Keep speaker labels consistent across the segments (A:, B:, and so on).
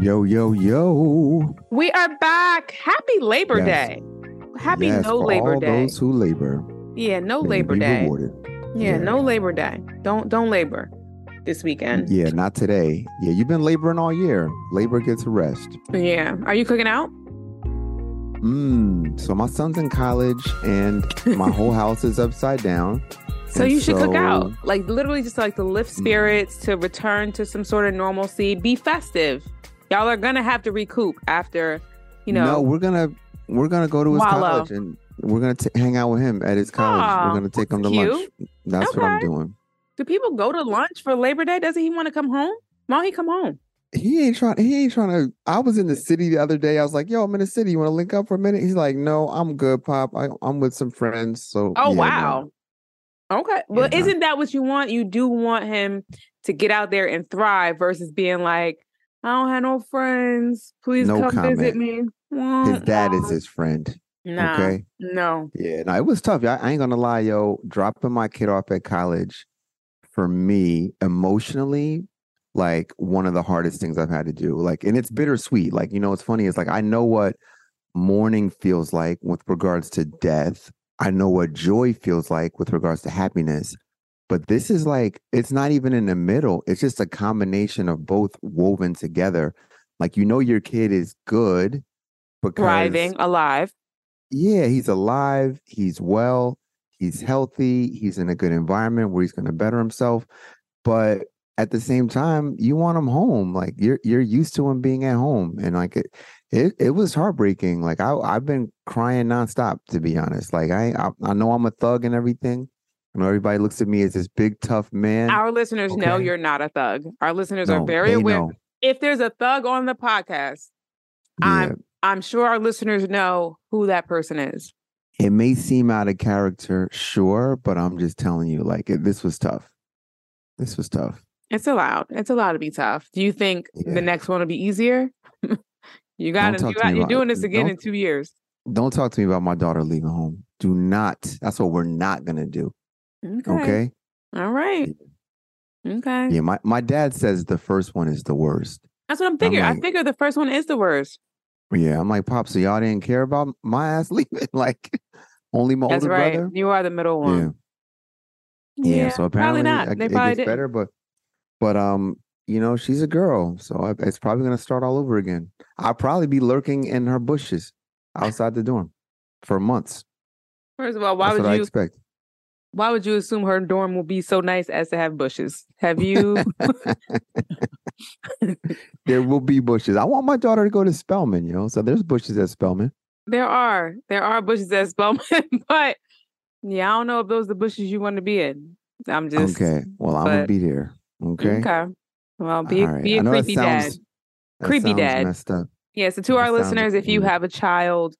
A: Yo, yo, yo.
B: We are back. Happy Labor
A: Yes.
B: Day. Happy
A: yes,
B: no Labor
A: all
B: Day.
A: those who labor.
B: Yeah, no Labor Day.
A: Rewarded.
B: Yeah,
A: Yeah.
B: no Labor Day. Don't don't labor this weekend.
A: Yeah, not today. Yeah, you've been laboring all year. Labor gets a rest.
B: Yeah. Are you cooking out?
A: Mm. So my son's in college and my whole house is upside down.
B: So
A: And
B: you should cook out. Like literally just like to lift
A: Mm.
B: spirits, to return to some sort of normalcy, be festive. Y'all are gonna have to recoup after, you know.
A: no, we're gonna we're gonna go to his
B: Wallow.
A: college and we're gonna t- hang out with him at his college.
B: Aw,
A: we're gonna take him to
B: that's
A: lunch. That's what I'm doing.
B: Do people go to lunch for Labor Day? Doesn't he want to come home? Why don't he come home?
A: He ain't trying. He ain't trying to. I was in the city the other day. I was like, "Yo, I'm in the city. You want to link up for a minute?" He's like, "No, I'm good, Pop. I, I'm with some friends." So,
B: Oh
A: yeah, no.
B: wow. Okay. Well,
A: Yeah,
B: isn't that what you want? You do want him to get out there and thrive versus being like, I don't have no friends. Please
A: No
B: come visit me.
A: His dad is his friend.
B: Nah,
A: Okay.
B: No.
A: Yeah, no, it was tough. I, I ain't gonna lie, yo. Dropping my kid off at college for me emotionally, like one of the hardest things I've had to do. Like, and it's bittersweet. Like, you know, what's funny is like I know what mourning feels like with regards to death. I know what joy feels like with regards to happiness. But this is like, it's not even in the middle. It's just a combination of both woven together. Like, you know, your kid is good because
B: Thriving, alive.
A: yeah, he's alive, he's well, he's healthy, he's in a good environment where he's going to better himself. But at the same time, you want him home. Like you're you're used to him being at home, and like it it, it was heartbreaking. Like I I've been crying nonstop to be honest. Like I I, I know I'm a thug and everything. I know everybody looks at me as this big tough man.
B: Our listeners know you're not a thug. Our listeners
A: No,
B: are very aware.
A: know.
B: If there's a thug on the podcast,
A: Yeah,
B: I'm I'm sure our listeners know who that person is.
A: it may seem out of character, sure, but I'm just telling you, like it, this was tough. This was tough.
B: It's allowed. It's allowed to be tough. Do you think
A: Yeah.
B: the next one will be easier? you got to
A: talk
B: You got, you're doing
A: it.
B: this again
A: Don't-
B: in two years.
A: Don't talk to me about my daughter leaving home. Do not. That's what we're not gonna do.
B: Okay.
A: Okay.
B: All right. Okay.
A: Yeah. My my dad says the first one is the worst.
B: That's what I'm figuring. I
A: like-
B: figure the first one is the worst.
A: Yeah. I'm like, Pop, so y'all didn't care about my ass leaving? like only my
B: That's
A: older
B: right.
A: brother?
B: You are the middle one.
A: Yeah.
B: one.
A: yeah. So apparently
B: not.
A: it,
B: They
A: it
B: probably
A: gets
B: didn't.
A: better, but but um, you know, she's a girl, so I, it's probably gonna start all over again. I'll probably be lurking in her bushes outside the dorm for months.
B: First of all, why
A: That's
B: would
A: what I
B: you
A: expect.
B: Why would you assume her dorm will be so nice as to have bushes? Have you
A: there will be bushes. I want my daughter to go to Spelman, you know. So there's bushes at Spelman.
B: there are. There are bushes at Spelman, but yeah, I don't know if those are the bushes you want to be in. I'm just
A: okay. Well, I'm gonna be there. Okay.
B: Okay. Well, be a, be a creepy dad.
A: sounds- that
B: Creepy dad.
A: Messed up.
B: Yeah, so to
A: That
B: our listeners, if you
A: weird.
B: have a child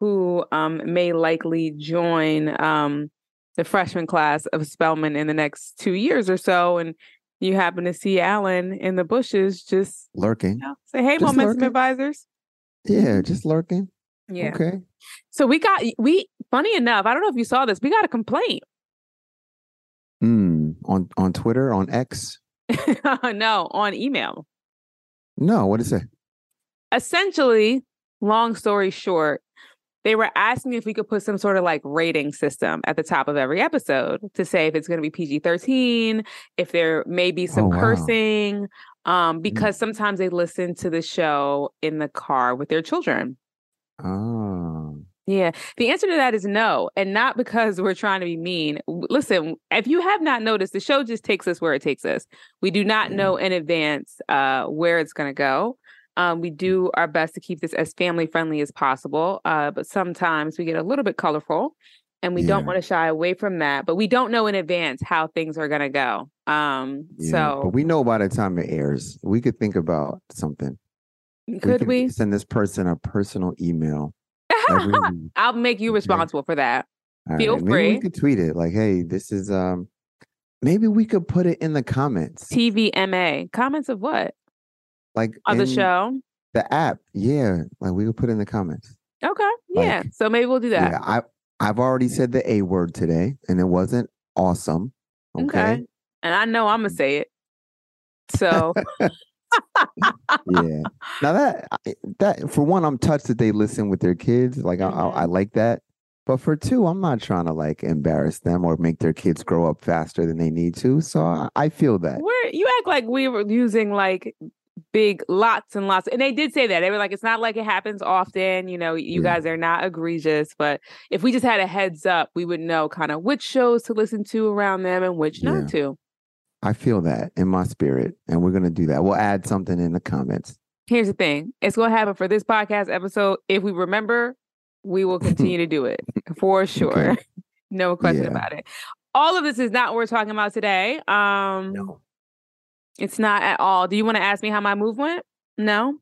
B: who um, may likely join um, the freshman class of Spelman in the next two years or so, and you happen to see Alan in the bushes, just
A: Lurking.
B: you know, say, "Hey,
A: Just
B: momentum
A: lurking.
B: advisors."
A: Yeah, just lurking.
B: Yeah.
A: Okay.
B: So we got we. Funny enough, I don't know if you saw this. We got a complaint.
A: Mm, on on Twitter, on X.
B: no, on email.
A: No, what is it?
B: essentially, long story short, they were asking if we could put some sort of like rating system at the top of every episode to say if it's going to be PG 13, if there may be some
A: Oh, wow.
B: cursing, um, because sometimes they listen to the show in the car with their children.
A: Oh.
B: Yeah. The answer to that is no. And not because we're trying to be mean. Listen, if you have not noticed, the show just takes us where it takes us. We do not know in advance uh, where it's going to go. Um, we do our best to keep this as family friendly as possible. Uh, but sometimes we get a little bit colorful and we don't want to shy away from that. But we don't know in advance how things are going to go. Um,
A: Yeah.
B: so
A: but we know by the time it airs, we could think about something.
B: could
A: could
B: we?
A: send this person a personal email?
B: I'll make you
A: Okay.
B: responsible for that.
A: All
B: Feel
A: Maybe
B: free.
A: we could tweet it like, "Hey, this is um." Maybe we could put it in the comments,
B: TVMA. Comments of what?
A: Like
B: on the show?
A: the app. Yeah, like we could put in the comments.
B: Okay. Yeah.
A: Like,
B: so maybe we'll do that.
A: Yeah, I I've already said the A word today, and it wasn't awesome. Okay.
B: And I know I'm gonna mm. say it. So
A: yeah. Now that that for one, I'm touched that they listen with their kids. Like I, I, I mm-hmm. like that. But for two, I'm not trying to like embarrass them or make their kids grow up faster than they need to. So I, I feel that.
B: we're you act like we were using like big lots and lots. And they did say that. They were like, it's not like it happens often. You know, you
A: Yeah.
B: guys are not egregious. But if we just had a heads up, we would know kind of which shows to listen to around them and which
A: Yeah.
B: not to.
A: I feel that in my spirit, and we're gonna do that. We'll add something in the comments.
B: Here's the thing. It's gonna happen for this podcast episode. If we remember, we will continue to do it for sure.
A: Okay.
B: no question
A: Yeah.
B: about it. All of this is not what we're talking about today. Um It's not at all. Do you want to ask me how my move went? No.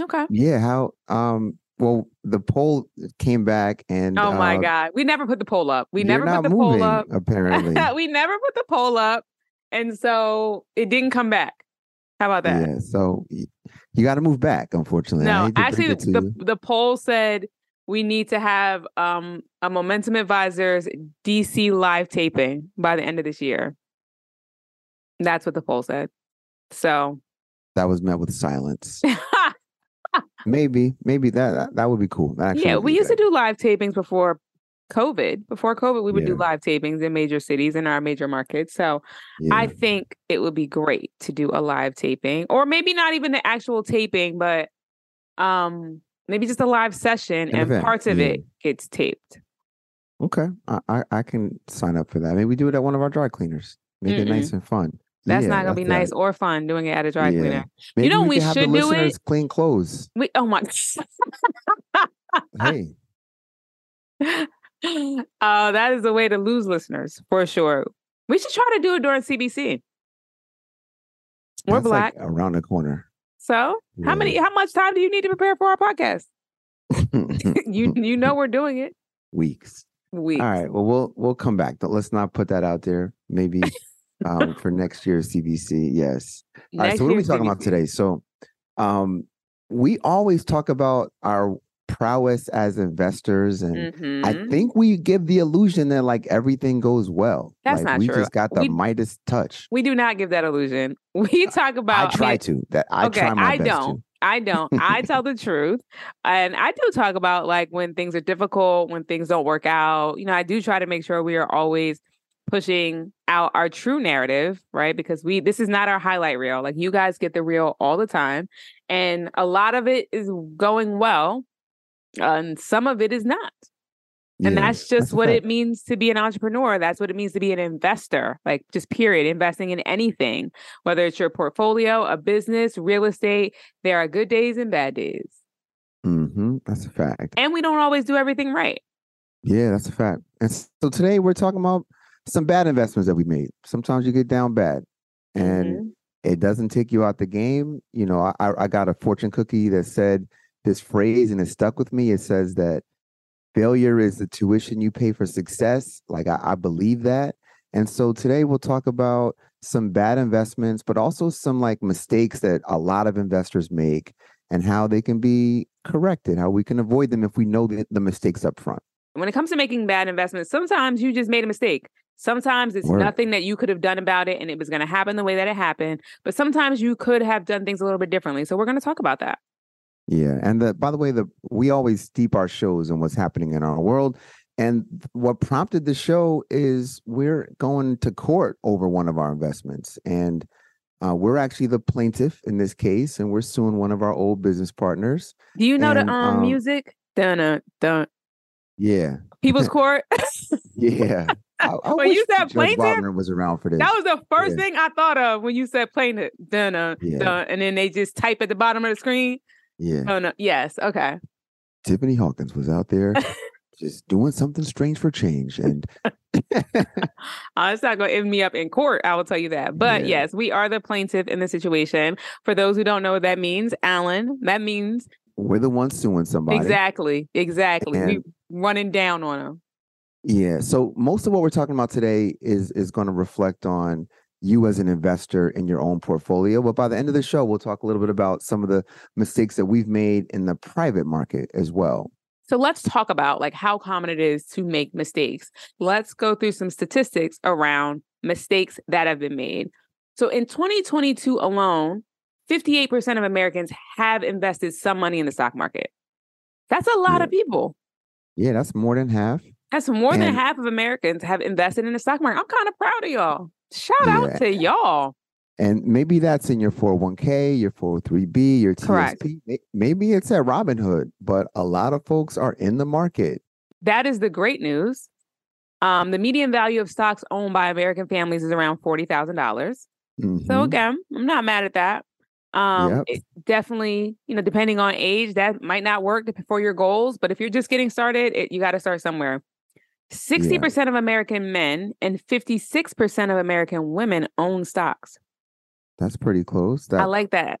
B: Okay.
A: Yeah. How? Um. Well, the poll came back, and
B: Oh my
A: uh,
B: god. We never put the poll up. We never put the
A: moving,
B: poll up.
A: Apparently.
B: we never put the poll up. And so it didn't come back. How about that?
A: Yeah. So you got to move back. Unfortunately.
B: No,
A: hate to break
B: actually the the poll said we need to have um a Momentum Advisors DC live taping by the end of this year. That's what the poll said. So
A: that was met with silence. Maybe, maybe that that, that would be cool.
B: Yeah, we used to do live tapings before COVID. Before COVID, we would do live tapings in major cities in our major markets. So I think it would be great to do a live taping, or maybe not even the actual taping, but um maybe just a live session
A: An
B: and
A: event,
B: parts of
A: yeah.
B: it gets taped.
A: Okay, I, I I can sign up for that. Maybe we do it at one of our dry cleaners. Make it nice and fun.
B: That's
A: Yeah,
B: not gonna be nice
A: that.
B: or fun doing it at a dry
A: Yeah.
B: cleaner.
A: Maybe
B: know
A: we
B: we
A: could have the
B: should do it?
A: clean clothes.
B: We oh my
A: Hey,
B: uh that is a way to lose listeners for sure. We should try to do it during CBC. We're
A: that's like
B: black.
A: around the corner.
B: So how many how much time do you need to prepare for our podcast? you you know we're doing it.
A: weeks?
B: We
A: All right. Well, we'll we'll come back. Let's not put that out there. Maybe um, for next year's CBC. Yes. All right. So what are we talking about today? So, um, we always talk about our prowess as investors, and I
B: Mhm.
A: think we give the illusion that like everything goes well.
B: That's
A: like,
B: not
A: we
B: true.
A: just got the
B: We-
A: Midas touch.
B: we do not give that illusion. We talk about
A: I
B: try
A: to. That I
B: okay,
A: try my
B: I
A: best
B: don't.
A: to.
B: I don't. I tell the truth. And I do talk about like when things are difficult, when things don't work out. You know, I do try to make sure we are always pushing out our true narrative, right? Because we this is not our highlight reel. Like you guys get the real all the time. And a lot of it is going well. And some of it is not. And
A: Yeah,
B: that's just
A: a
B: what it means to be an entrepreneur. That's what it means to be an investor, like just period, investing in anything, whether it's your portfolio, a business, real estate. There are good days and bad days.
A: Mhm, That's a fact.
B: And we don't always do everything right.
A: Yeah, that's a fact. And so today we're talking about some bad investments that we made. Sometimes you get down bad, and
B: Mhm.
A: it doesn't take you out the game. You know, I- I, I got a fortune cookie that said this phrase and it stuck with me. It says that failure is the tuition you pay for success. Like I, I believe that. And so today we'll talk about some bad investments, but also some like mistakes that a lot of investors make and how they can be corrected, how we can avoid them if we know the, the mistakes up front.
B: when it comes to making bad investments, sometimes you just made a mistake. Sometimes it's
A: Word.
B: nothing that you could have done about it and it was going to happen the way that it happened. But sometimes you could have done things a little bit differently. So we're going to talk about that.
A: Yeah, and the by the way, the we always steep our shows in what's happening in our world, and what prompted the show is we're going to court over one of our investments, and uh, we're actually the plaintiff in this case, and we're suing one of our old business partners.
B: Do you know
A: And,
B: the um,
A: um,
B: music Dun dun dun.
A: Yeah,
B: People's Court.
A: yeah. I, I
B: When you said plaintiff,
A: was around for this.
B: That was the first
A: Yeah.
B: thing I thought of when you said plaintiff. Dun dun
A: Yeah.
B: dun. And then they just type at the bottom of the screen.
A: yeah,
B: Oh no. Yes. Okay.
A: Tiffany Hawkins was out there just doing something strange for change, and
B: Uh, it's not going to end me up in court. I will tell you that. But
A: Yeah.
B: yes, we are the plaintiff in the situation. For those who don't know what that means, Alan, that means
A: we're the ones suing somebody.
B: exactly, exactly. We running down on them.
A: Yeah. So most of what we're talking about today is is going to reflect on you as an investor in your own portfolio. But by the end of the show, we'll talk a little bit about some of the mistakes that we've made in the private market as well.
B: So let's talk about like how common it is to make mistakes. Let's go through some statistics around mistakes that have been made. So in 2022 alone, 58% of Americans have invested some money in the stock market. That's a lot
A: Yeah.
B: of people.
A: Yeah, that's more than half.
B: That's more than half of Americans have invested in the stock market. I'm kind of proud of y'all. Shout
A: Yeah.
B: out to y'all.
A: And maybe that's in your 401k, your 403b, your
B: Correct.
A: TSP. May- Maybe it's at Robinhood, but a lot of folks are in the market.
B: That is the great news. Um, the median value of stocks owned by American families is around forty thousand dollars. So
A: Mhm.
B: again, I'm not mad at that. Um,
A: Yep.
B: it definitely, you know, depending on age, that might not work for your goals. But if you're just getting started, it, you got to start somewhere. Sixty percent of American men and fifty-six percent of American women own stocks.
A: That's pretty close.
B: I like that.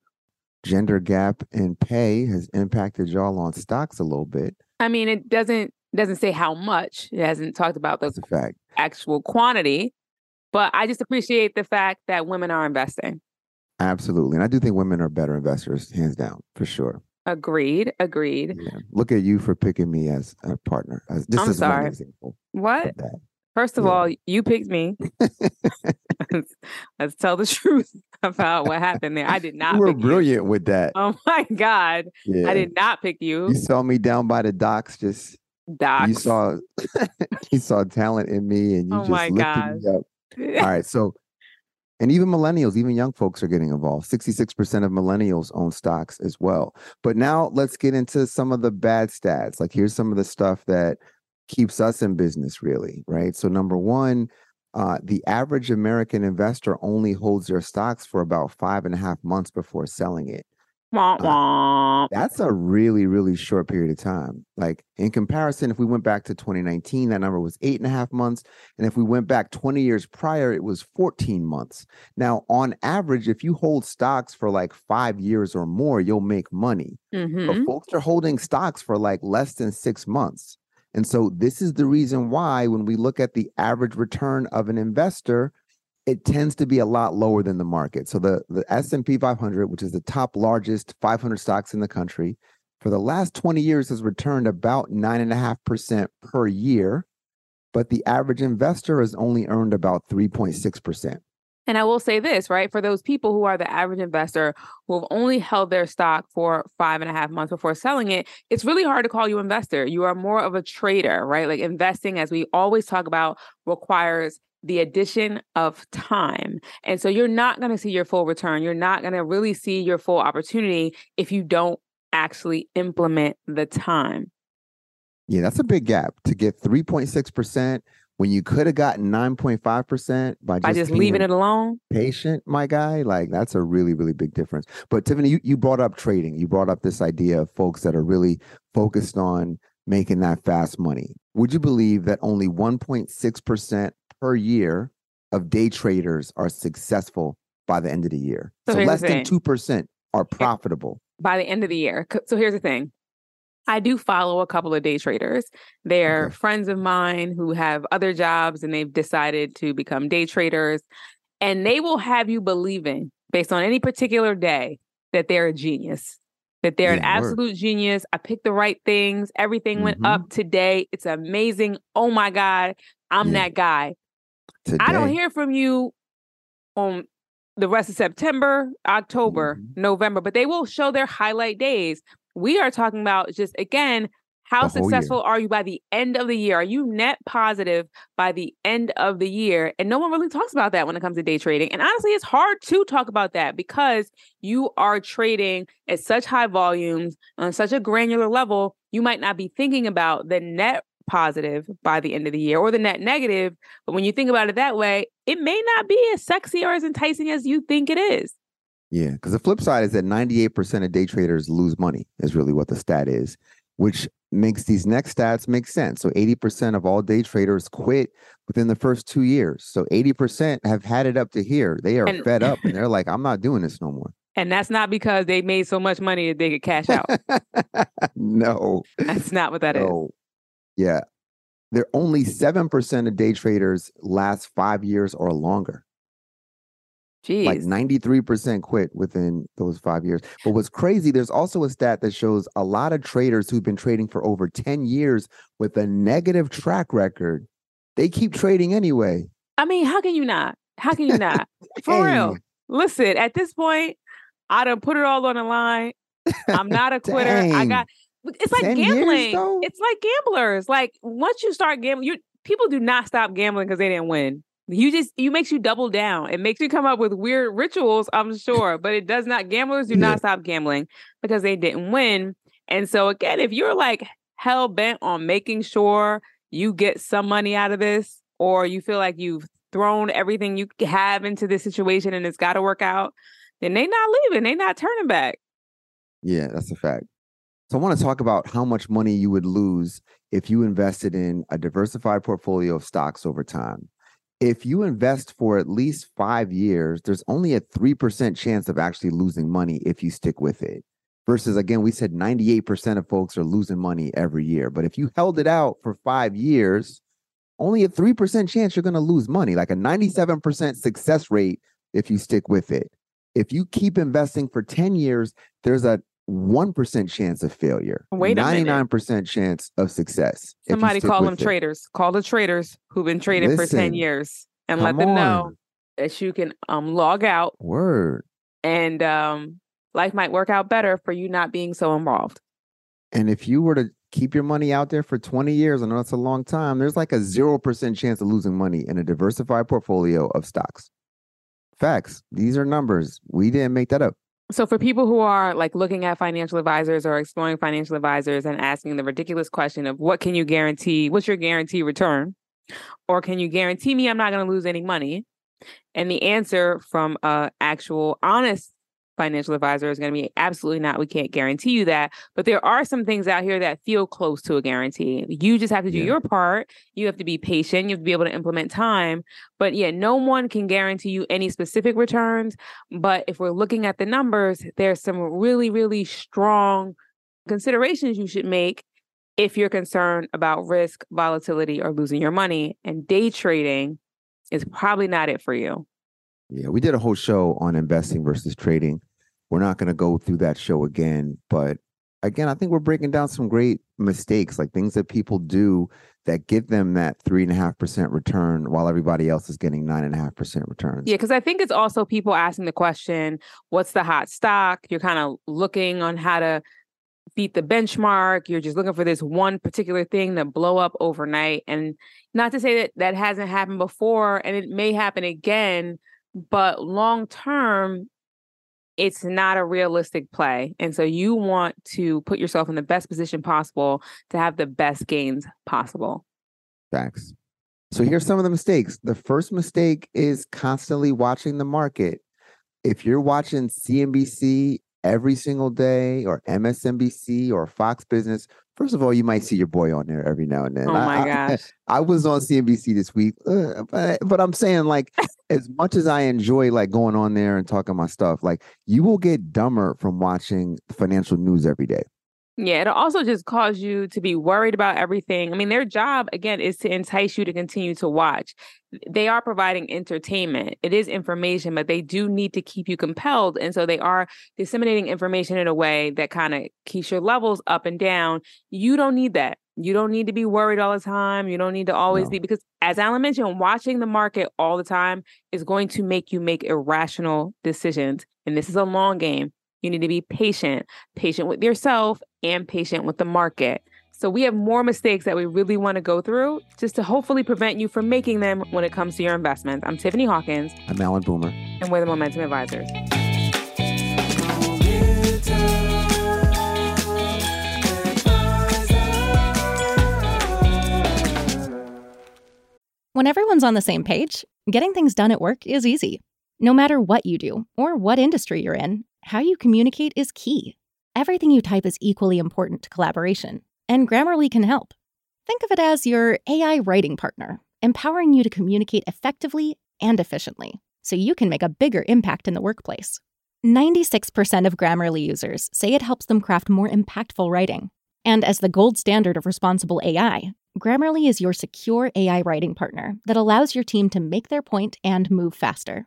A: gender gap in pay has impacted y'all on stocks a little bit.
B: I mean, it doesn't doesn't say how much. It hasn't talked about the
A: fact.
B: actual quantity, but I just appreciate the fact that women are investing.
A: Absolutely. And I do think women are better investors, hands down, for sure.
B: Agreed. Agreed.
A: Yeah. Look at you for picking me as a partner. As just
B: I'm
A: one
B: sorry.
A: example
B: What?
A: of.
B: First of
A: Yeah.
B: all, you picked me. let's, let's tell the truth about what happened there. I did not.
A: You were
B: pick
A: brilliant with that.
B: Oh my God.
A: yeah.
B: I did not pick you.
A: You saw me down by the docks, just
B: Docs.
A: you saw you saw talent in me and you
B: Oh
A: just
B: my
A: lifted me up. All right. So and even millennials, even young folks are getting involved. 66% of millennials own stocks as well. But now let's get into some of the bad stats. Like here's some of the stuff that keeps us in business, really, right? So number one, uh, the average American investor only holds their stocks for about five and a half months before selling it.
B: Womp.
A: That's a really, really short period of time. Like in comparison, if we went back to 2019, that number was eight and a half months. And if we went back 20 years prior, it was 14 months. Now, on average, if you hold stocks for like five years or more, you'll make money.
B: Mhm.
A: But folks are holding stocks for like less than six months. And so this is the reason why when we look at the average return of an investor, it tends to be a lot lower than the market. So the, the S&P 500, which is the top largest 500 stocks in the country, for the last 20 years has returned about 9.5% per year. But the average investor has only earned about 3.6%.
B: And I will say this, right? For those people who are the average investor who have only held their stock for five and a half months before selling it, it's really hard to call you investor. You are more of a trader, right? Like investing, as we always talk about, requires the addition of time. And so you're not going to see your full return. You're not going to really see your full opportunity if you don't actually implement the time.
A: Yeah, that's a big gap to get 3.6% when you could have gotten 9.5% by just,
B: By just leaving it alone.
A: patient, my guy. Like that's a really, really big difference. But Tiffany, you, you brought up trading. You brought up this idea of folks that are really focused on making that fast money. Would you believe that only 1.6% per year of day traders are successful by the end of the year?
B: So
A: So, less than 2% are profitable.
B: by the end of the year. So here's the thing. I do follow a couple of day traders. They're
A: Okay.
B: friends of mine who have other jobs and they've decided to become day traders. And they will have you believing, based on any particular day, that they're a genius, that they're an
A: Yeah, word.
B: absolute genius. I picked the right things. Everything went
A: Mhm.
B: up today. It's amazing. Oh my God, I'm
A: Yeah.
B: that guy.
A: Today,
B: I don't hear from you on the rest of September, October,
A: Mhm.
B: November, but they will show their highlight days. We are talking about just again How
A: whole year.
B: successful are you by the end of the year? Are you net positive by the end of the year? And no one really talks about that when it comes to day trading. And honestly, it's hard to talk about that because you are trading at such high volumes on such a granular level. You might not be thinking about the net positive by the end of the year or the net negative. But when you think about it that way, it may not be as sexy or as enticing as you think it is.
A: Yeah, because the flip side is that 98% of day traders lose money, is really what the stat is, which makes these next stats make sense. So 80% of all day traders quit within the first two years. So 80% have had it up to here. They are
B: And-
A: fed up and they're like, I'm not doing this no more.
B: And that's not because they made so much money that they could cash out.
A: no,
B: that's not what that is.
A: Yeah. There are only mm. 7% of day traders last five years or longer.
B: Jeez.
A: Like 93% quit within those five years. But what's crazy, there's also a stat that shows a lot of traders who've been trading for over 10 years with a negative track record, they keep trading anyway.
B: I mean, how can you not? How can you not? For real. Listen, at this point, I done put it all on the line. I'm not a quitter. I got it's like
A: 10 years,
B: gambling. It's like gamblers. Like once you start gambling, you people do not stop gambling because they didn't win. You just you makes you double down. It makes you come up with weird rituals, I'm sure, but it does not. Gamblers do
A: Yeah.
B: not stop gambling because they didn't win. And so again, if you're like hell bent on making sure you get some money out of this, or you feel like you've thrown everything you have into this situation and it's got to work out, then they not leaving. They not turning back.
A: Yeah, that's a fact. So I want to talk about how much money you would lose if you invested in a diversified portfolio of stocks over time. If you invest for at least five years, there's only a 3% chance of actually losing money if you stick with it. Versus, again, we said 98% of folks are losing money every year. But if you held it out for five years, only a 3% chance you're going to lose money, like a 97% success rate if you stick with it. If you keep investing for 10 years, there's a 1% chance of failure.
B: Wait a minute.
A: 99% chance of success.
B: Somebody call them
A: it.
B: traders. Call the traders who've been trading for 10 years and let them know that you can um log out
A: Word.
B: and um life might work out better for you not being so involved.
A: And if you were to keep your money out there for 20 years, I know that's a long time, there's like a 0% chance of losing money in a diversified portfolio of stocks. Facts. These are numbers. We didn't make that up.
B: So for people who are like looking at financial advisors or exploring financial advisors and asking the ridiculous question of what can you guarantee? What's your guarantee return? Or can you guarantee me I'm not going to lose any money? And the answer from a actual honest financial advisor is going to be absolutely not. We can't guarantee you that. But there are some things out here that feel close to a guarantee. You just have to do
A: Yeah.
B: your part. You have to be patient. You have to be able to implement time. But yeah, no one can guarantee you any specific returns. But if we're looking at the numbers, there's some really, really strong considerations you should make if you're concerned about risk, volatility, or losing your money. And day trading is probably not it for you.
A: Yeah, we did a whole show on investing versus trading. We're not going to go through that show again, but again, I think we're breaking down some great mistakes, like things that people do that give them that three and a half percent return while everybody else is getting nine and a half percent returns.
B: Yeah, because I think it's also people asking the question, what's the hot stock? You're kind of looking on how to beat the benchmark. You're just looking for this one particular thing to blow up overnight. And not to say that that hasn't happened before and it may happen again, but long term, it's not a realistic play. And so you want to put yourself in the best position possible to have the best gains possible.
A: Facts. So here's some of the mistakes. The first mistake is constantly watching the market. If you're watching CNBC every single day or MSNBC or Fox Business, first of all, you might see your boy on there every now and then.
B: Oh
A: I-
B: my
A: I-
B: gosh.
A: I was on CNBC this week, uh, but but I'm saying like as much as I enjoy like going on there and talking my stuff, like you will get dumber from watching financial news every day.
B: Yeah, it'll also just cause you to be worried about everything. I mean, their job, again, is to entice you to continue to watch. They are providing entertainment, it is information, but they do need to keep you compelled. And so they are disseminating information in a way that kind of keeps your levels up and down. You don't need that. You don't need to be worried all the time. You don't need to always
A: No.
B: be, because as Alan mentioned, watching the market all the time is going to make you make irrational decisions. And this is a long game. You need to be patient, patient with yourself and patient with the market. So we have more mistakes that we really want to go through just to hopefully prevent you from making them when it comes to your investments. I'm Tiffany Hawkins.
A: I'm Alan Boomer.
B: And we're the Momentum Advisors.
C: When everyone's on the same page, getting things done at work is easy. No matter what you do or what industry you're in, how you communicate is key. Everything you type is equally important to collaboration and Grammarly can help. Think of it as your AI writing partner, empowering you to communicate effectively and efficiently so you can make a bigger impact in the workplace. 96% of Grammarly users say it helps them craft more impactful writing. And as the gold standard of responsible AI, Grammarly is your secure AI writing partner that allows your team to make their point and move faster.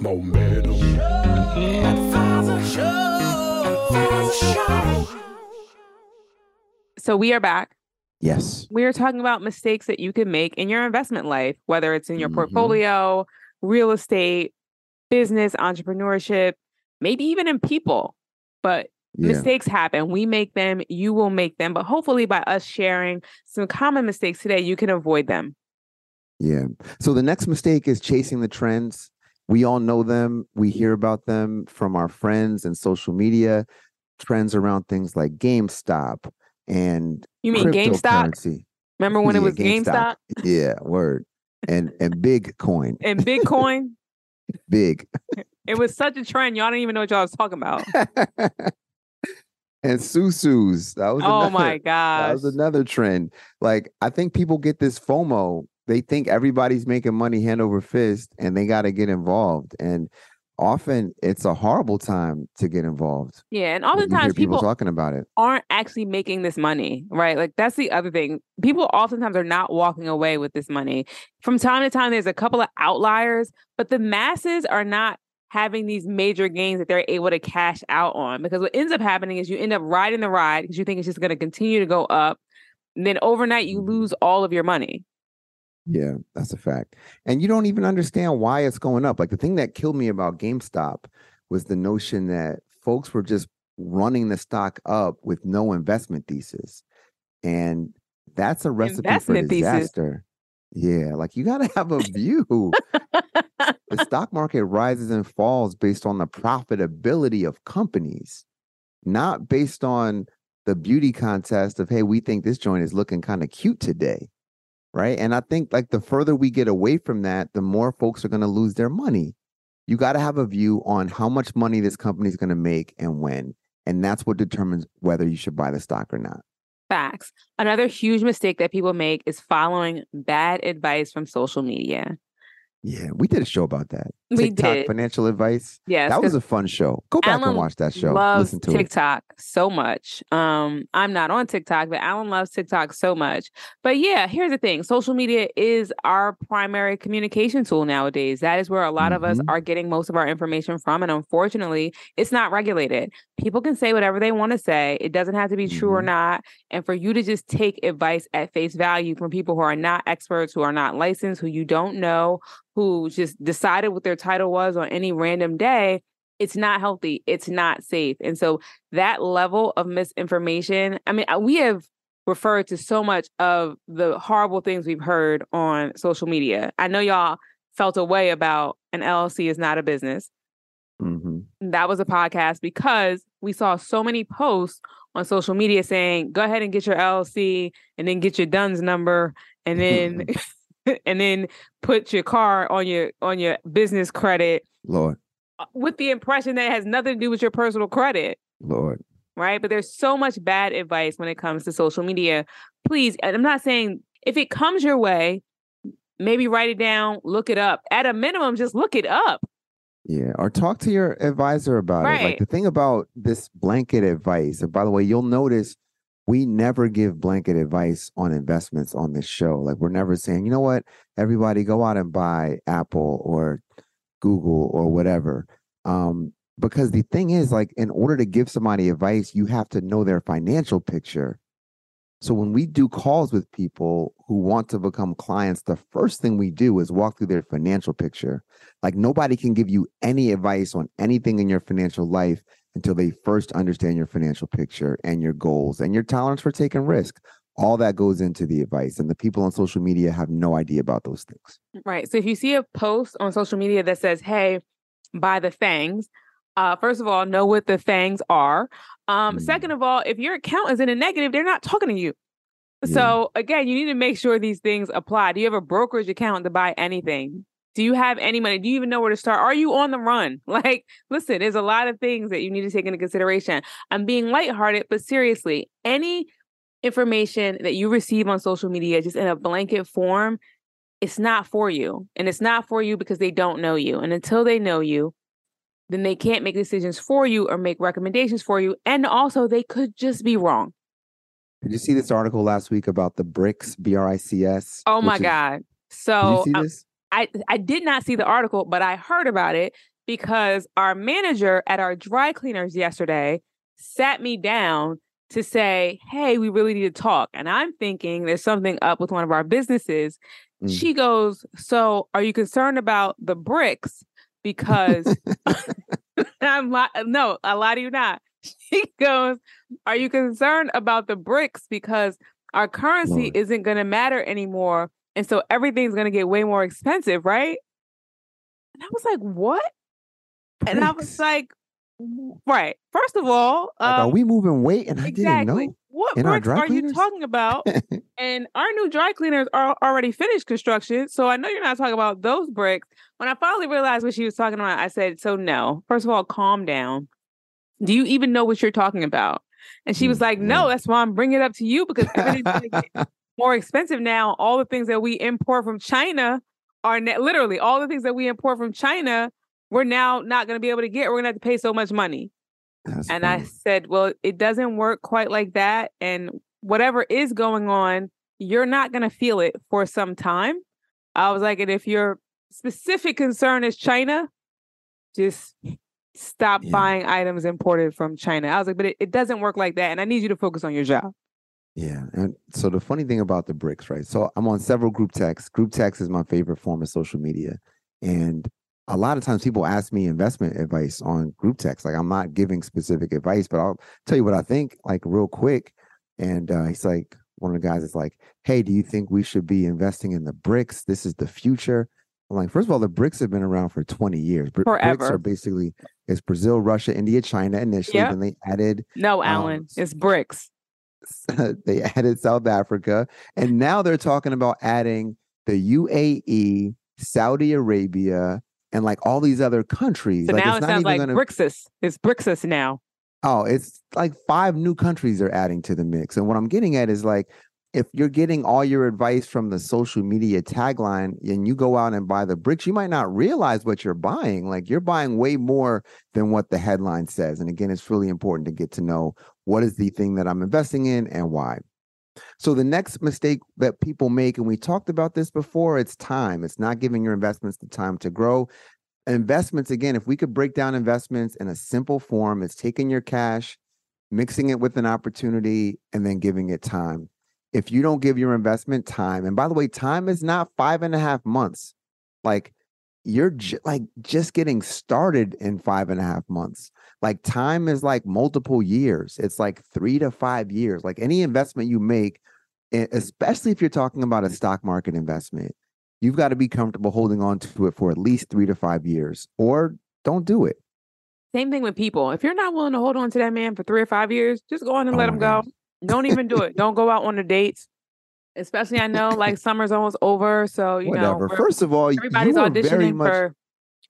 D: Momentum.
B: So we are back.
A: Yes.
B: We are talking about mistakes that you can make in your investment life, whether it's in your
A: Mhm.
B: portfolio, real estate, business, entrepreneurship, maybe even in people. But
A: Yeah.
B: mistakes happen. We make them, you will make them. But hopefully, by us sharing some common mistakes today, you can avoid them.
A: Yeah. So the next mistake is chasing the trends. We all know them. We hear about them from our friends and social media. Trends around things like GameStop and
B: You mean GameStop? Remember when it was GameStop,
A: Yeah, word. And and Bitcoin.
B: and Bitcoin?
A: Big.
B: it was such a trend. Y'all didn't even know what y'all was talking about.
A: and Susus. That was
B: oh
A: another,
B: my
A: god.
B: That
A: was another trend. Like I think people get this FOMO. They think everybody's making money hand over fist and they got to get involved. And often it's a horrible time to get involved.
B: yeah. And oftentimes
A: people
B: people
A: talking about it.
B: aren't actually making this money, right? Like that's the other thing. People oftentimes are not walking away with this money. From time to time, there's a couple of outliers, but the masses are not having these major gains that they're able to cash out on. Because what ends up happening is you end up riding the ride because you think it's just going to continue to go up. And then overnight, you mm-hmm. lose all of your money.
A: Yeah, that's a fact. And you don't even understand why it's going up. Like the thing that killed me about GameStop was the notion that folks were just running the stock up with no investment thesis. And that's a recipe
B: Investment
A: for
B: thesis.
A: disaster. Yeah, like you got to have a view. the stock market rises and falls based on the profitability of companies, not based on the beauty contest of, hey, we think this joint is looking kind of cute today right? And I think like the further we get away from that, the more folks are going to lose their money. You got to have a view on how much money this company is going to make and when, and that's what determines whether you should buy the stock or not.
B: Facts. Another huge mistake that people make is following bad advice from social media.
A: Yeah, we did a show about that.
B: We
A: TikTok
B: did.
A: financial advice.
B: Yes.
A: that was a fun show. Go back
B: Alan
A: and watch that show.
B: Loves
A: Listen to it.
B: TikTok so much. Um, I'm not on TikTok, but Alan loves TikTok so much. But yeah, here's the thing: social media is our primary communication tool nowadays. That is where a lot of us
A: Mhm.
B: are getting most of our information from, and unfortunately, it's not regulated. People can say whatever they want to say. It doesn't have to be true or
A: Mhm.
B: not. And for you to just take advice at face value from people who are not experts, who are not licensed, who you don't know, who just decided what their title was on any random day, it's not healthy. It's not safe. And so that level of misinformation, I mean, we have referred to so much of the horrible things we've heard on social media. I know y'all felt a way about an LLC is not a business.
A: Mhm.
B: That was a podcast because we saw so many posts on social media saying, go ahead and get your LLC and then get your DUNS number and then and then put your car on your on your business credit
A: Lord,
B: uh, with the impression that it has nothing to do with your personal credit
A: Lord.
B: right? But there's so much bad advice when it comes to social media. Please, and I'm not saying if it comes your way, maybe write it down, look it up. At a minimum, just look it up.
A: Yeah, or talk to your advisor about it. Like the thing about this blanket advice, and by the way, you'll notice we never give blanket advice on investments on this show. Like we're never saying, you know what, everybody go out and buy Apple or Google or whatever. Um, because the thing is, like, in order to give somebody advice, you have to know their financial picture. So when we do calls with people who want to become clients, the first thing we do is walk through their financial picture. Like nobody can give you any advice on anything in your financial life until they first understand your financial picture and your goals and your tolerance for taking risk. All that goes into the advice. And the people on social media have no idea about those things.
B: Right. So if you see a post on social media that says, hey, buy the FAANGs, uh, first of all, know what the FAANGs are. Um,
A: Mm.
B: Second of all, if your account is in a negative, they're not talking to you.
A: Yeah.
B: So again, you need to make sure these things apply. Do you have a brokerage account to buy anything? Do you have any money? Do you even know where to start? Are you on the run? Like, listen, there's a lot of things that you need to take into consideration. I'm being lighthearted, but seriously, any information that you receive on social media just in a blanket form, it's not for you. And it's not for you because they don't know you. And until they know you, then they can't make decisions for you or make recommendations for you. And also, they could just be wrong.
A: Did you see this article last week about the BRICS, B R I C S?
B: Oh my
A: is-
B: God.
A: Did
B: So
A: you see
B: uh,
A: this?
B: I I did not see the article, but I heard about it because our manager at our dry cleaners yesterday sat me down to say, "Hey, we really need to talk." And I'm thinking there's something up with one of our businesses.
A: Mm.
B: She goes, "So, are you concerned about the BRICS?" Because I'm li- no, I lie to you not. She goes, "Are you concerned about the BRICS because our currency
A: Lord.
B: isn't going to matter anymore, and so everything's going to get way more expensive, right?" And I was like, "What?" And I was like, "Right. First of all,
A: Like, are
B: um,
A: we moving weight? And I
B: exactly.
A: didn't know.
B: What
A: In
B: bricks are you talking about? and our new dry cleaners are already finished construction. So I know you're not talking about those bricks. When I finally realized what she was talking about, I said, So no. First of all, calm down. Do you even know what you're talking about? And she was
A: Mm,
B: like, No, that's why I'm bringing it up to you because everything's going to get more expensive now. All the things that we import from China are ne- literally all the things that we import from China, we're now not going to be able to get. We're going to have to pay so much money.
A: That's
B: And I said, Well, it doesn't work quite like that. And whatever is going on, you're not going to feel it for some time. I was like, And if your specific concern is China, just stop
A: Yeah.
B: buying items imported from China. I was like, But it, it doesn't work like that. And I need you to focus on your job.
A: Yeah. And so the funny thing about the BRICS, right? So I'm on several group texts. Group text is my favorite form of social media. And a lot of times people ask me investment advice on group text. Like I'm not giving specific advice, but I'll tell you what I think, like real quick. And uh, he's like, one of the guys is like, hey, do you think we should be investing in the BRICS? This is the future. I'm like, first of all, the BRICS have been around for 20 years. Br- BRICS
B: Forever.
A: are basically it's Brazil, Russia, India, China initially.
B: Yep.
A: Then they added
B: No,
A: Um,
B: Alan, it's BRICS.
A: they added South Africa, and now they're talking about adding the UAE, Saudi Arabia, and like all these other countries.
B: So
A: like
B: now
A: it's
B: it
A: not
B: sounds
A: even
B: like
A: gonna.
B: Brixus. It's Brixus now.
A: Oh, it's like five new countries they're adding to the mix. And what I'm getting at is like, if you're getting all your advice from the social media tagline and you go out and buy the BRICS, you might not realize what you're buying. Like you're buying way more than what the headline says. And again, it's really important to get to know what is the thing that I'm investing in and why. So the next mistake that people make, and we talked about this before, it's time. It's not giving your investments the time to grow. Investments, again, if we could break down investments in a simple form, it's taking your cash, mixing it with an opportunity, and then giving it time. If you don't give your investment time, and by the way, time is not five and a half months. Like you're j- like just getting started in five and a half months. Like time is like multiple years. It's like three to five years. Like any investment you make, especially if you're talking about a stock market investment, you've got to be comfortable holding on to it for at least three to five years, or don't do it.
B: Same thing with people. If you're not willing to hold on to that man for three or five years, just go on and
A: Oh
B: let him go. Don't even do it. Don't go out on the dates. Especially, I know like summer's almost over, so you know
A: Whatever.
B: we're-
A: First of all,
B: everybody's
A: you
B: auditioning
A: much.
B: for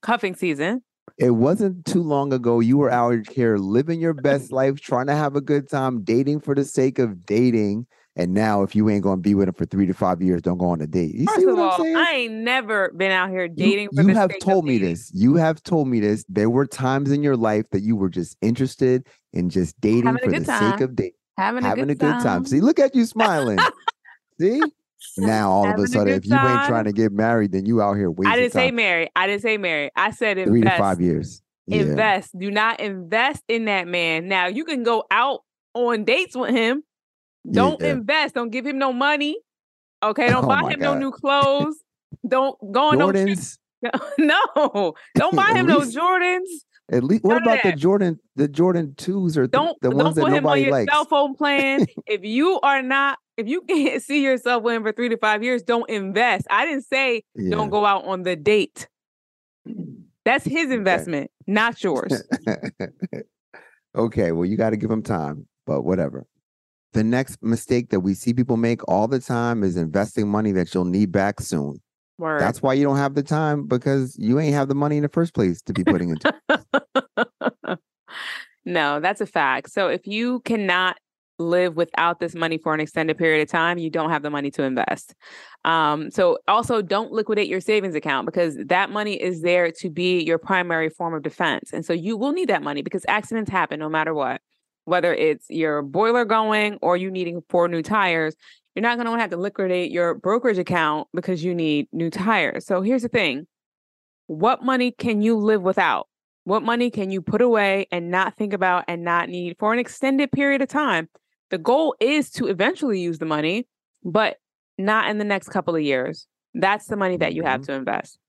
B: cuffing season.
A: It wasn't too long ago. You were out here living your best life, trying to have a good time, dating for the sake of dating. And now, if you ain't gonna be with him for three to five years, don't go on a date. You
B: First
A: see
B: of
A: what I'm
B: all,
A: saying?
B: I ain't never been out here
A: You-
B: dating for
A: you
B: the
A: have
B: sake of
A: told me
B: dating.
A: this. You have told me this. There were times in your life that you were just interested in just dating
B: Having
A: for the
B: time.
A: sake of dating,
B: Having,
A: having
B: a good, time.
A: See, look at you smiling. see, now all of
B: Having
A: a
B: a
A: sudden,
B: good
A: if you ain't trying to get married, then you out here waiting.
B: I didn't say
A: time.
B: marry. I didn't say marry. I said
A: three
B: invest.
A: to five years. Yeah.
B: Invest. Do not invest in that man. Now you can go out on dates with him. Don't
A: Yeah.
B: invest. Don't give him no money. Okay. Don't
A: Oh
B: buy
A: my
B: him no new clothes. Don't go on no.
A: Jordans.
B: No. Don't buy him
A: least-
B: no Jordans.
A: At least, what about the. Jordan, the Jordan twos or the,
B: Don't
A: the
B: don't
A: ones that
B: put him on
A: nobody
B: your
A: likes?
B: cell phone plan. if you are not, if you can't see yourself with him for three to five years, don't invest. I didn't say
A: Yeah.
B: don't go out on the date. That's his investment, not yours.
A: okay, well, you got to give him time, but whatever. The next mistake that we see people make all the time is investing money that you'll need back soon.
B: Word.
A: That's why you don't have the time because you ain't have the money in the first place to be putting into.
B: no, that's a fact. So if you cannot live without this money for an extended period of time, you don't have the money to invest. Um, so also don't liquidate your savings account because that money is there to be your primary form of defense. And so you will need that money because accidents happen no matter what. Whether it's your boiler going or you needing four new tires, you're not going to have to liquidate your brokerage account because you need new tires. So here's the thing. What money can you live without? What money can you put away and not think about and not need for an extended period of time? The goal is to eventually use the money, but not in the next couple of years. That's the money that you have
A: Mhm.
B: to invest.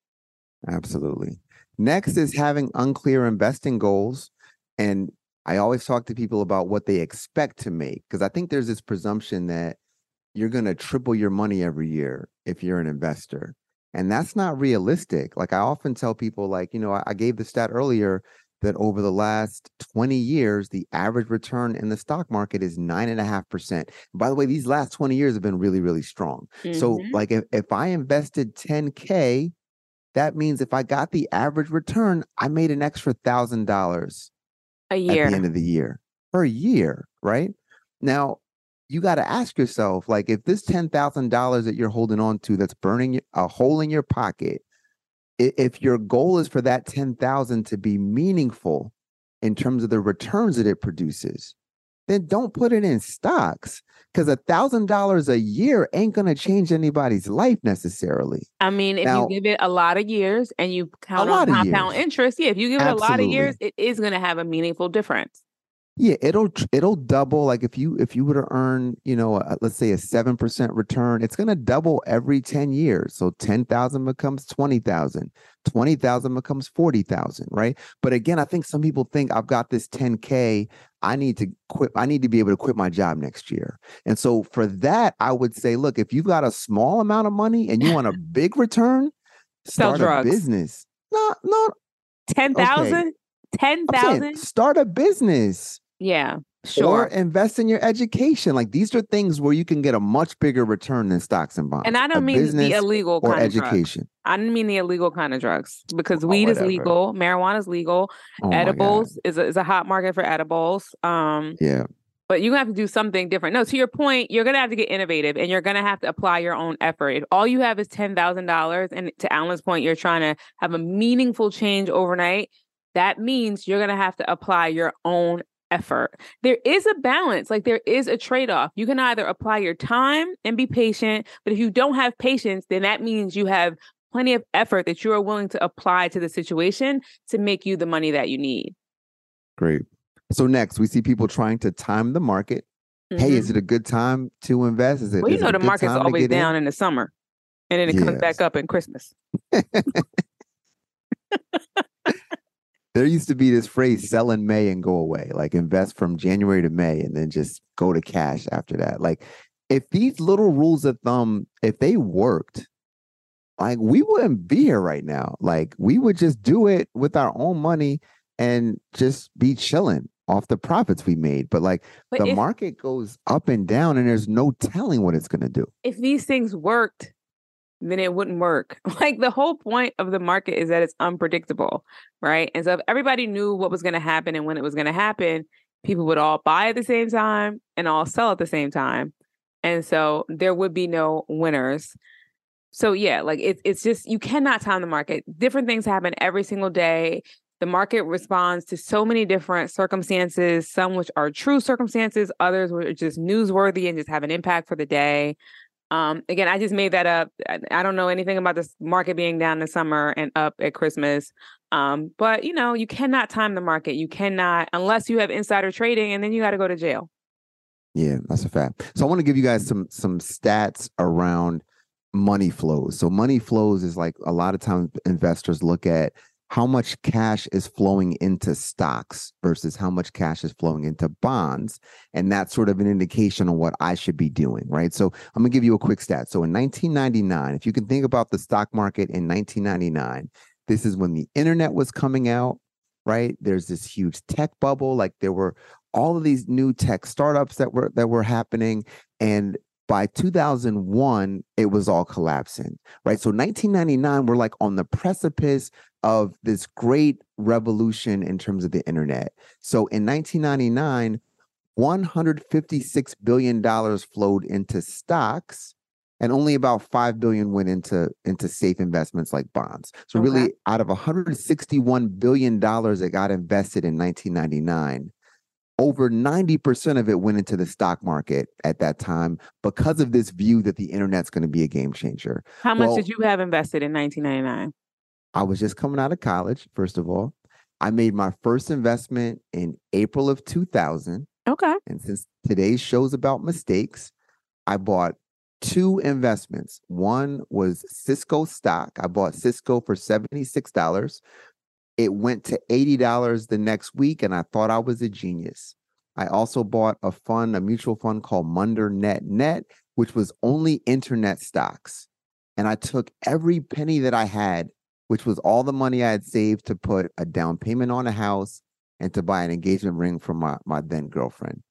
A: Absolutely. Next is having unclear investing goals. And I always talk to people about what they expect to make because I think there's this presumption that you're going to triple your money every year if you're an investor. And that's not realistic. Like I often tell people, like, you know, I, I gave the stat earlier that over the last 20 years, the average return in the stock market is nine and a half percent. By the way, these last 20 years have been really, really strong. So,
B: Mhm.
A: like, if, if I invested 10K, that means if I got the average return, I made an extra thousand dollars
B: a year at
A: the end of the year per year, right? Now, you got to ask yourself, like, if this ten thousand dollars that you're holding on to that's burning a hole in your pocket, if your goal is for that ten thousand to be meaningful in terms of the returns that it produces, then don't put it in stocks because a thousand dollars a year ain't gonna change anybody's life necessarily.
B: I mean, if
A: Now-
B: you give it a lot of years and you count on compound
A: years.
B: interest, yeah, if you give it a lot of years, it is going to have a meaningful difference.
A: Yeah, it'll it'll double. Like if you if you were to earn, you know, uh, let's say a seven percent return, it's gonna double every ten years. So ten thousand becomes twenty thousand. Twenty thousand becomes forty thousand, right? But again, I think some people think I've got this ten k. I need to quit. I need to be able to quit my job next year. And so for that, I would say, look, if you've got a small amount of money and you want a big return,
B: Sell
A: start a business. No, no,
B: 10,000?
A: I'm saying
B: 10,000?
A: start a business.
B: Yeah,
A: Or
B: sure.
A: invest in your education. Like these are things where you can get a much bigger return than stocks and bonds.
B: And I don't mean the illegal
A: or
B: kind of drugs.
A: education.
B: I didn't mean the illegal kind of drugs because
A: Oh,
B: weed is legal, marijuana is legal,
A: Oh
B: edibles is a, is a hot market for edibles. Um,
A: Yeah.
B: but you have to do something different. No, to your point, you're gonna have to get innovative and you're gonna have to apply your own effort. If all you have is ten thousand dollars, and to Alan's point, you're trying to have a meaningful change overnight, that means you're gonna have to apply your own effort. There is a balance, like there is a trade-off. You can either apply your time and be patient, but if you don't have patience, then that means you have plenty of effort that you are willing to apply to the situation to make you the money that you need.
A: Great. So next we see people trying to time the market. Hey,
B: Mhm.
A: is it a good time to invest? Is it
B: Well, you know the market's always
A: get in?
B: down in? the summer, and then it comes back up in Christmas.
A: There used to be this phrase sell in May and go away, like invest from January to May and then just go to cash after that. Like if these little rules of thumb, if they worked, like we wouldn't be here right now. Like we would just do it with our own money and just be chilling. off the profits we made. But like
B: But
A: the
B: if,
A: market goes up and down, and there's no telling what it's going to do.
B: if these things worked, then it wouldn't work. Like the whole point of the market is that it's unpredictable, right? And so if everybody knew what was going to happen and when it was going to happen, people would all buy at the same time and all sell at the same time. And so there would be no winners. So yeah, like it's it's just you cannot time the market. Different things happen every single day. The market responds to so many different circumstances, some which are true circumstances, others which are just newsworthy and just have an impact for the day. Um, again, I just made that up. I, don't know anything about this market being down in the summer and up at Christmas. Um, but you know, you cannot time the market. You cannot unless you have insider trading, and then you got to go to jail.
A: Yeah, that's a fact. So I want to give you guys some some stats around money flows. So money flows is like a lot of times investors look at how much cash is flowing into stocks versus how much cash is flowing into bonds. And that's sort of an indication of what I should be doing, right? So I'm gonna give you a quick stat. So in 1999, if you can think about the stock market in 1999, this is when the internet was coming out, right? There's this huge tech bubble. Like there were all of these new tech startups that were that were happening. And by 2001, it was all collapsing, right? So 1999, we're like on the precipice of this great revolution in terms of the internet. So in 1999, 156 billion dollars flowed into stocks and only about 5 billion went into into safe investments like bonds. So
B: Okay.
A: really out of 161 billion dollars that got invested in 1999, over 90% of it went into the stock market at that time because of this view that the internet's going to be a game changer.
B: How much
A: Well-
B: did you have invested in 1999?
A: I was just coming out of college, first of all. I made my first investment in April of 2000.
B: Okay.
A: And since today's show's about mistakes, I bought two investments. One was Cisco stock. I bought Cisco for $76. It went to $80 the next week, and I thought I was a genius. I also bought a fund, a mutual fund called Munder Net Net, which was only internet stocks. And I took every penny that I had, which was all the money I had saved to put a down payment on a house and to buy an engagement ring for my, my then girlfriend.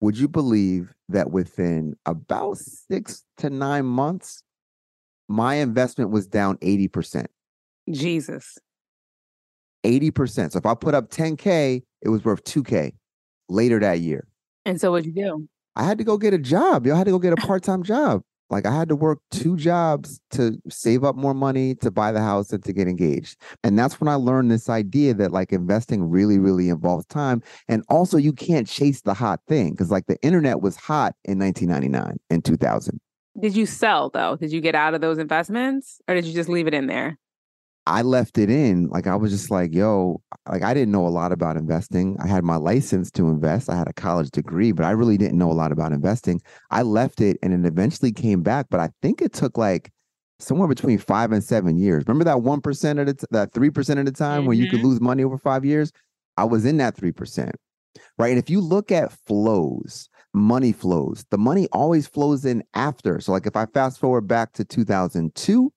A: Would you believe that within about six to nine months, my investment was down 80%?
B: Jesus.
A: 80%. So if I put up 10K, it was worth 2K later that year.
B: And so what'd you do?
A: I had to go get a job. Yo, I had to go get a part-time job. Like I had to work two jobs to save up more money to buy the house and to get engaged. And that's when I learned this idea that like investing really, really involves time. And also you can't chase the hot thing because like the internet was hot in 1999 and 2000.
B: Did you sell though? Did you get out of those investments or did you just leave it in there?
A: I left it in. Like I was just like, yo, like I didn't know a lot about investing. I had my license to invest. I had a college degree, but I really didn't know a lot about investing. I left it and it eventually came back, but I think it took like somewhere between five and seven years. Remember that one percent at a t- that three percent of the time where you could
B: Mhm.
A: lose money over five years? I was in that three percent. Right. And if you look at flows, money flows, the money always flows in after. So like if I fast forward back to 2002,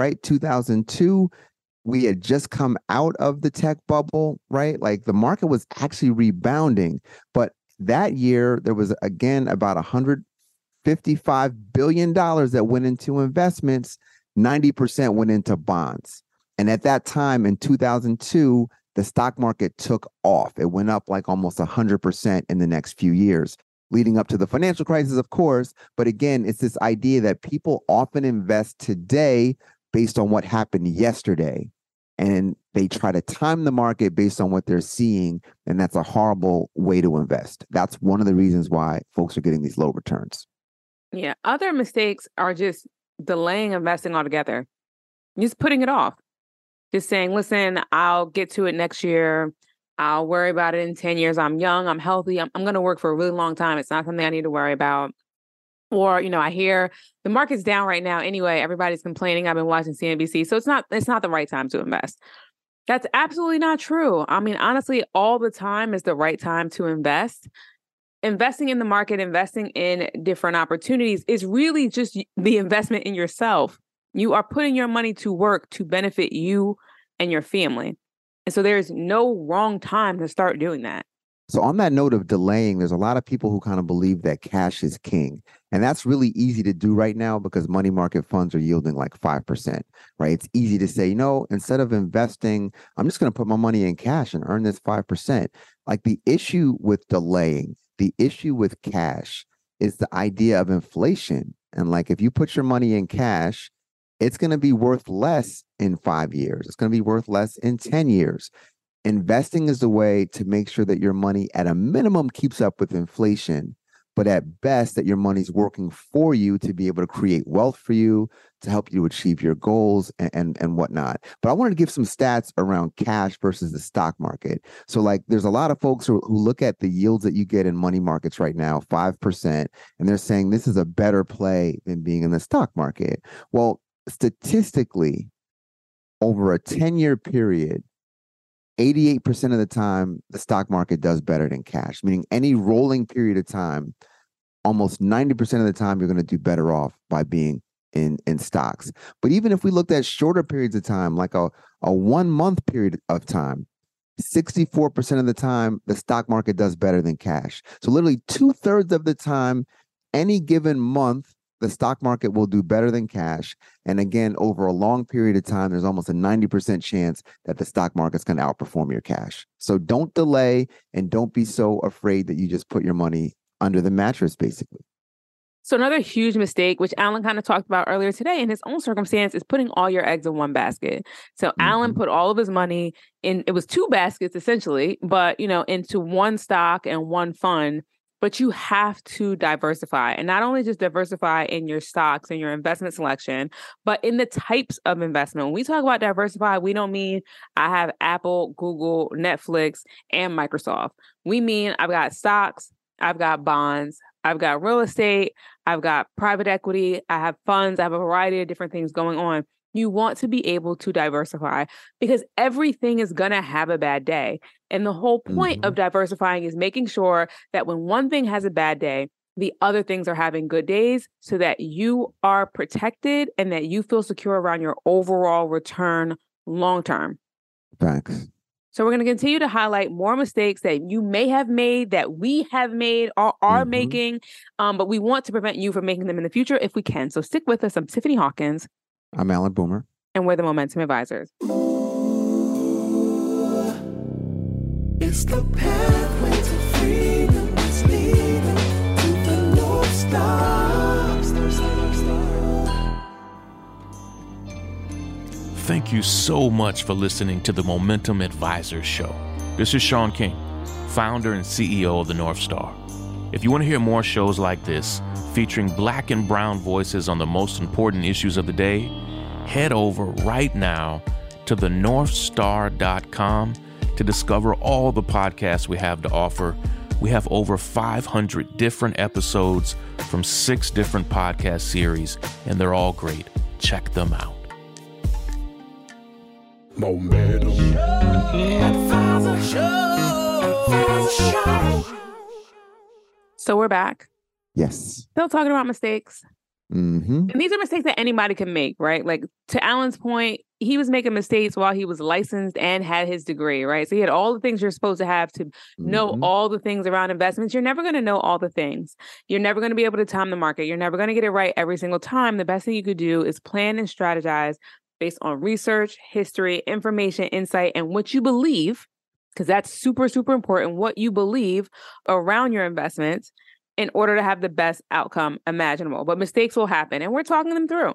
A: right? 2002, we had just come out of the tech bubble, right? Like the market was actually rebounding. But that year, there was again about $155 billion that went into investments, 90% went into bonds. And at that time in 2002, the stock market took off. It went up like almost 100% in the next few years leading up to the financial crisis, of course. But again, it's this idea that people often invest today based on what happened yesterday. And they try to time the market based on what they're seeing. And that's a horrible way to invest. That's one of the reasons why folks are getting these low returns.
B: Yeah. Other mistakes are just delaying investing altogether. Just putting it off. Just saying, listen, I'll get to it next year. I'll worry about it in 10 years. I'm young, I'm healthy, I'm, I'm going to work for a really long time. It's not something I need to worry about. Or, you know, I hear the market's down right now anyway. Everybody's complaining. I've been watching CNBC. So it's not it's not the right time to invest. That's absolutely not true. I mean, honestly, all the time is the right time to invest. Investing in the market, investing in different opportunities is really just the investment in yourself. You are putting your money to work to benefit you and your family. And so there's no wrong time to start doing that.
A: So, on that note of delaying, there's a lot of people who kind of believe that cash is king. And that's really easy to do right now because money market funds are yielding like 5%, right? It's easy to say, you know, instead of investing, I'm just going to put my money in cash and earn this 5%. Like the issue with delaying, the issue with cash is the idea of inflation. And like if you put your money in cash, it's going to be worth less in five years. It's going to be worth less in 10 years investing is the way to make sure that your money at a minimum keeps up with inflation but at best that your money's working for you to be able to create wealth for you to help you achieve your goals and, and, and whatnot. But i wanted to give some stats around cash versus the stock market. So like there's a lot of folks who, who look at the yields that you get in money markets right now 5% and they're saying this is a better play than being in the stock market. Well statistically over a 10 year period 88% of the time, the stock market does better than cash, meaning any rolling period of time, almost 90% of the time, you're going to do better off by being in, in stocks. But even if we looked at shorter periods of time, like a, a one month period of time, 64% of the time, the stock market does better than cash. So literally two thirds of the time, any given month, the stock market will do better than cash. And again, over a long period of time, there's almost a 90% chance that the stock market's going to outperform your cash. So don't delay and don't be so afraid that you just put your money under the mattress, basically.
B: So another huge mistake, which Alan kind of talked about earlier today in his own circumstance, is putting all your eggs in one basket. So mm-hmm. Alan put all of his money in it was two baskets essentially, but you know, into one stock and one fund but you have to diversify and not only just diversify in your stocks and your investment selection, but in the types of investment. When we talk about diversify, we don't mean I have Apple, Google, Netflix, and Microsoft. We mean I've got stocks, I've got bonds, I've got real estate, I've got private equity, I have funds, I have a variety of different things going on. You want to be able to diversify because everything is going to have a bad day. And the whole point mm-hmm. of diversifying is making sure that when one thing has a bad day, the other things are having good days so that you are protected and that you feel secure around your overall return long term.
A: Thanks.
B: So we're going to continue to highlight more mistakes that you may have made, that we have made, or are mm-hmm. making, um, but we want to prevent you from making them in the future if we can. So stick with us. I'm Tiffany Hawkins.
A: I'm Alan Boomer.
B: And we're the Momentum Advisors. It's the pathway
E: Thank you so much for listening to the Momentum Advisors Show. This is Shaun King, founder and CEO of the North Star. If you want to hear more shows like this, featuring black and brown voices on the most important issues of the day, head over right now to thenorthstar.com to discover all the podcasts we have to offer. We have over 500 different episodes from six different podcast series, and they're all great. Check them out. Momentum.
B: So we're back.
A: Yes.
B: Still talking about mistakes.
A: Mm-hmm.
B: And these are mistakes that anybody can make, right? Like to Alan's point, he was making mistakes while he was licensed and had his degree, right? So he had all the things you're supposed to have to mm-hmm. know all the things around investments. You're never going to know all the things. You're never going to be able to time the market. You're never going to get it right every single time. The best thing you could do is plan and strategize based on research, history, information, insight, and what you believe, because that's super, super important, what you believe around your investments in order to have the best outcome imaginable. But mistakes will happen, and we're talking them through.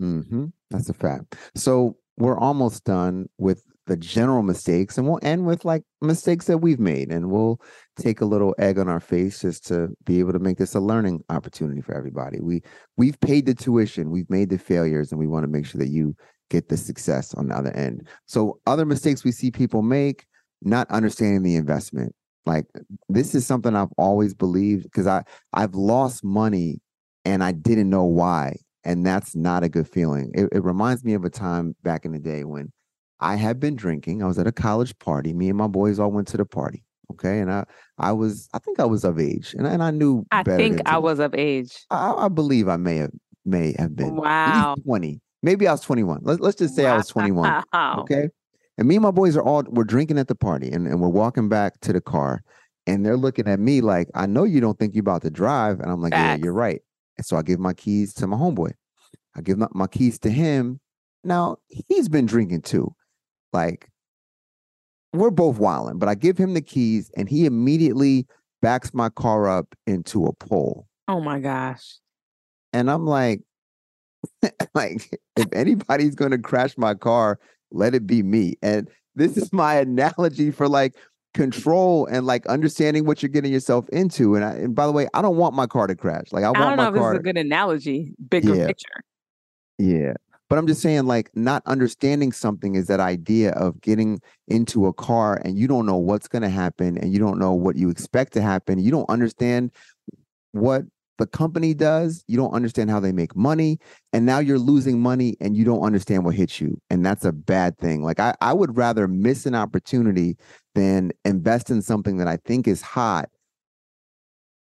A: Mm-hmm. That's a fact. So we're almost done with the general mistakes, and we'll end with like mistakes that we've made, and we'll take a little egg on our face just to be able to make this a learning opportunity for everybody. We we've paid the tuition, we've made the failures, and we want to make sure that you get the success on the other end. So other mistakes we see people make, not understanding the investment. Like this is something I've always believed because I I've lost money and I didn't know why. And that's not a good feeling. It, it reminds me of a time back in the day when I had been drinking. I was at a college party. Me and my boys all went to the party. Okay. And I I was I think I was of age. And, and I knew
B: I think I was of age.
A: I, I, believe I may have may have been
B: wow
A: 20. Maybe I was 21. Let, let's just say wow. I was 21. Okay. And me and my boys are all we're drinking at the party and, and we're walking back to the car. And they're looking at me like, I know you don't think you're about to drive. And I'm like,
B: Facts.
A: yeah, you're right. And so I give my keys to my homeboy. I give my, my keys to him. Now he's been drinking too. Like we're both wilding, but I give him the keys and he immediately backs my car up into a pole.
B: Oh my gosh.
A: And I'm like, like if anybody's going to crash my car, let it be me. And this is my analogy for like control and like understanding what you're getting yourself into. And I, and by the way, I don't want my car to crash. Like I
B: I,
A: want
B: don't know
A: my
B: if this
A: car.
B: is a good analogy, bigger
A: Yeah.
B: picture.
A: Yeah. But I'm just saying, like, not understanding something is that idea of getting into a car and you don't know what's going to happen and you don't know what you expect to happen. You don't understand what the company does. You don't understand how they make money. And now you're losing money and you don't understand what hits you. And that's a bad thing. Like, I, I would rather miss an opportunity than invest in something that I think is hot,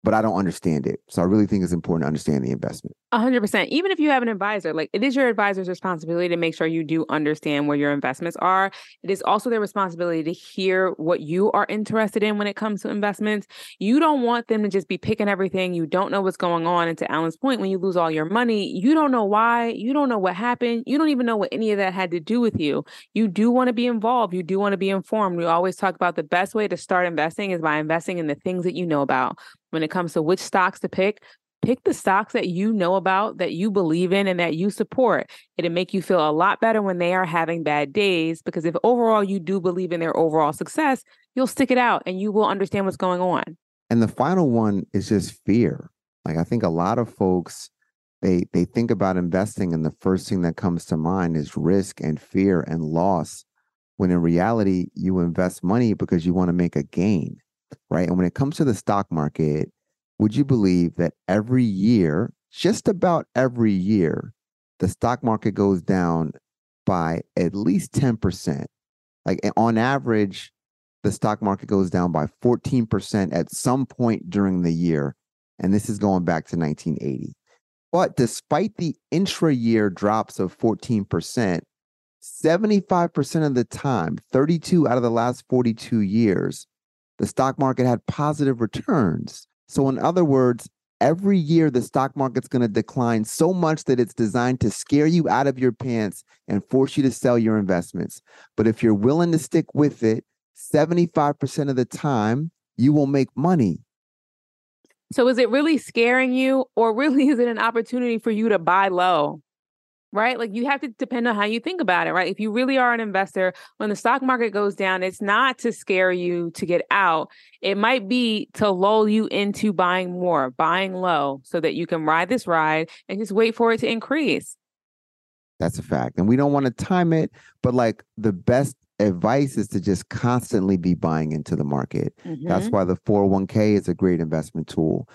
A: but I don't understand it. So I really think it's important to understand the investment.
B: Hundred percent. Even if you have an advisor, like it is your advisor's responsibility to make sure you do understand where your investments are. It is also their responsibility to hear what you are interested in when it comes to investments. You don't want them to just be picking everything. You don't know what's going on. And to Alan's point, when you lose all your money, you don't know why. You don't know what happened. You don't even know what any of that had to do with you. You do want to be involved. You do want to be informed. We always talk about the best way to start investing is by investing in the things that you know about. When it comes to which stocks to pick, pick the stocks that you know about, that you believe in, and that you support. It'll make you feel a lot better when they are having bad days because if overall you do believe in their overall success, you'll stick it out and you will understand what's going on.
A: And the final one is just fear. Like I think a lot of folks they they think about investing and the first thing that comes to mind is risk and fear and loss when in reality you invest money because you want to make a gain, right? And when it comes to the stock market, would you believe that every year, just about every year, the stock market goes down by at least 10%. Like on average, the stock market goes down by 14% at some point during the year. And this is going back to 1980. But despite the intra year drops of 14%, 75% of the time, 32 out of the last 42 years, the stock market had positive returns. So, in other words, every year the stock market's going to decline so much that it's designed to scare you out of your pants and force you to sell your investments. But if you're willing to stick with it, 75% of the time, you will make money.
B: So is it really scaring you or really is it an opportunity for you to buy low? Right? Like you have to depend on how you think about it, right? If you really are an investor, when the stock market goes down, it's not to scare you to get out. It might be to lull you into buying more, buying low so that you can ride this ride and just wait for it to increase.
A: That's a fact. And we don't want to time it, but like the best advice is to just constantly be buying into the market. That's
B: Mhm.
A: why the 401k is a great investment tool.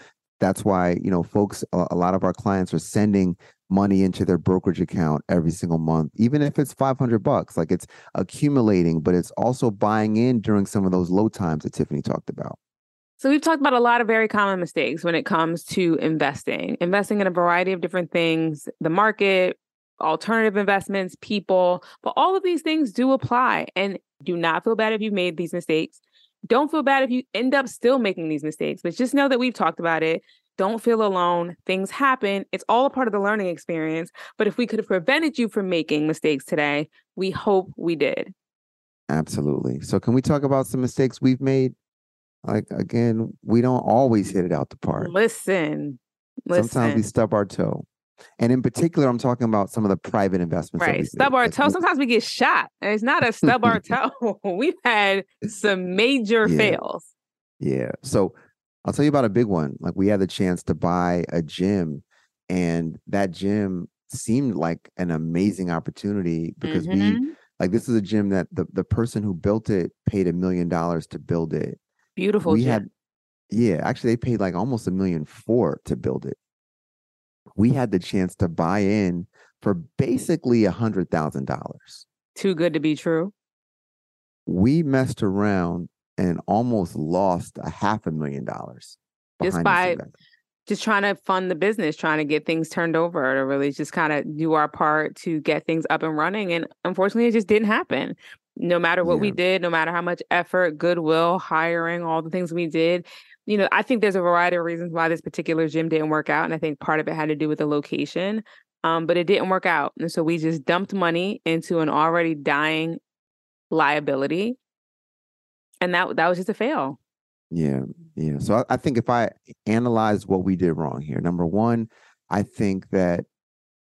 A: That's why, you know, folks, a, lot of our clients are sending money into their brokerage account every single month, even if it's 500 bucks. Like it's accumulating, but it's also buying in during some of those low times that Tiffany talked about.
B: So we've talked about a lot of very common mistakes when it comes to investing, investing in a variety of different things, the market, alternative investments, people, but all of these things do apply and do not feel bad if you've made these mistakes. Don't feel bad if you end up still making these mistakes, but just know that we've talked about it. Don't feel alone. Things happen. It's all a part of the learning experience. But if we could have prevented you from making mistakes today, we hope we did.
A: Absolutely. So, can we talk about some mistakes we've made? Like, again, we don't always hit it out the park.
B: Listen, listen.
A: Sometimes we stub our toe. And in particular, I'm talking about some of the private investments.
B: Right. Stub our toe. Sometimes we get shot. And it's not a stub our toe. We've had some major
A: Yeah.
B: fails.
A: Yeah. So I'll tell you about a big one. Like we had the chance to buy a gym, and that gym seemed like an amazing opportunity because we
B: Mhm.
A: like this is a gym that the, the person who built it paid a million dollars to build it.
B: Beautiful.
A: we
B: gym.
A: had yeah, actually they paid like almost a million for to build it. We had the chance to buy in for basically a hundred thousand dollars.
B: Too good to be true.
A: We messed around and almost lost a half a million dollars.
B: Just by- Just trying to fund the business, trying to get things turned over, to really just kind of do our part to get things up and running. And unfortunately, it just didn't happen. No matter what we did, no matter how much effort, goodwill, hiring, all the things we did, you know, I think there's a variety of reasons why this particular gym didn't work out. And I think part of it had to do with the location. Um, but it didn't work out. And so we just dumped money into an already dying liability. And that that was just a fail.
A: Yeah, yeah. So I, I think if I analyze what we did wrong here, number one, I think that